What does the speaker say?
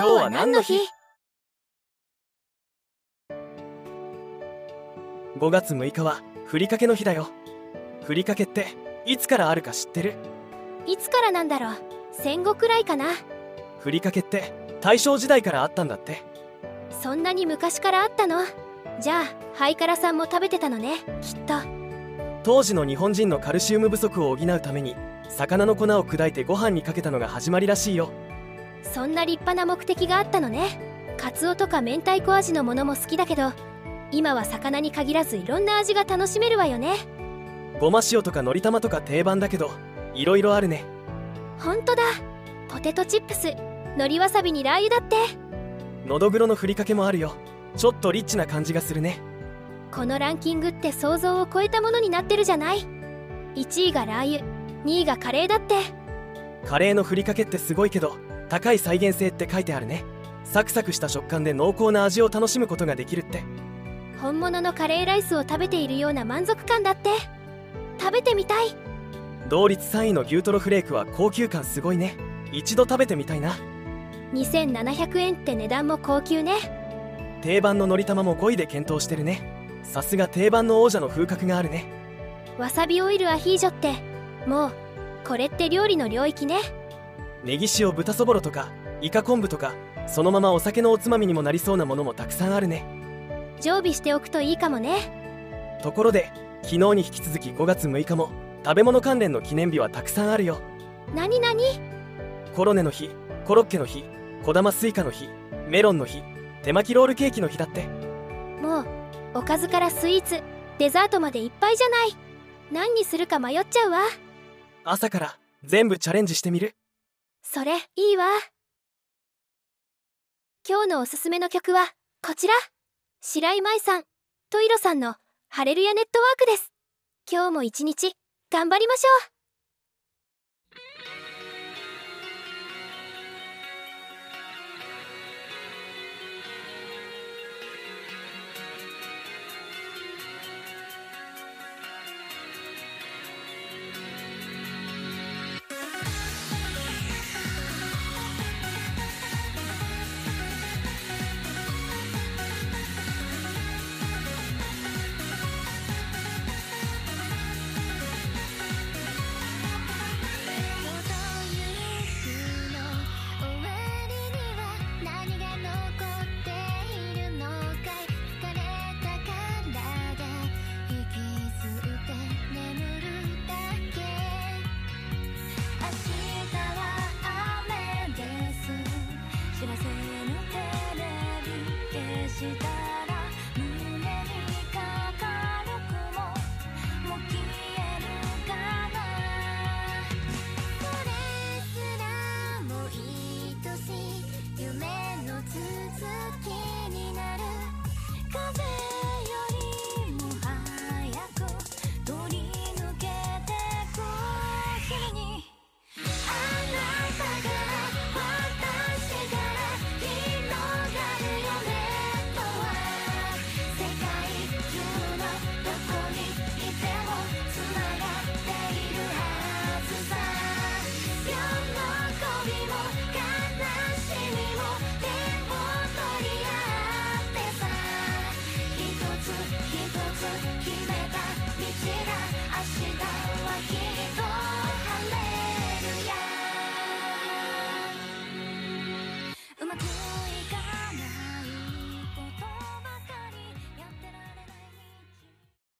今日は何の日 ?5 月6日はふりかけの日だよ。ふりかけっていつからあるか知ってる？いつからなんだろう？戦後くらいかな？ふりかけって大正時代からあったんだって。そんなに昔からあったの？じゃあハイカラさんも食べてたのねきっと。当時の日本人のカルシウム不足を補うために魚の粉を砕いてご飯にかけたのが始まりらしいよそんな立派な目的があったのね。カツオとか明太子味のものも好きだけど今は魚に限らずいろんな味が楽しめるわよね。ごま塩とかのり玉とか定番だけどいろいろあるね。ほんとだ。ポテトチップスのりわさびにラー油だって。のどぐろのふりかけもあるよ。ちょっとリッチな感じがするね。このランキングって想像を超えたものになってるじゃない。1位がラー油2位がカレーだって。カレーのふりかけってすごいけど高い再現性って書いてあるね。サクサクした食感で濃厚な味を楽しむことができるって。本物のカレーライスを食べているような満足感だって。食べてみたい。同率3位の牛トロフレークは高級感すごいね。一度食べてみたいな。2700円って値段も高級ね。定番ののり玉も5位で検討してるね。さすが定番の王者の風格があるね。わさびオイルアヒージョって。もうこれって料理の領域ねネギ塩豚そぼろとかイカ昆布とかそのままお酒のおつまみにもなりそうなものもたくさんあるね。常備しておくといいかもね。ところで昨日に引き続き5月6日も食べ物関連の記念日はたくさんあるよ。なになにコロネの日コロッケの日小玉スイカの日メロンの日手巻きロールケーキの日だって。もうおかずからスイーツデザートまでいっぱいじゃない。何にするか迷っちゃうわ。朝から全部チャレンジしてみるそれいいわ。今日のおすすめの曲はこちら。白井舞さんトイロさんの「ハレルヤネットワーク」です。今日も一日頑張りましょう。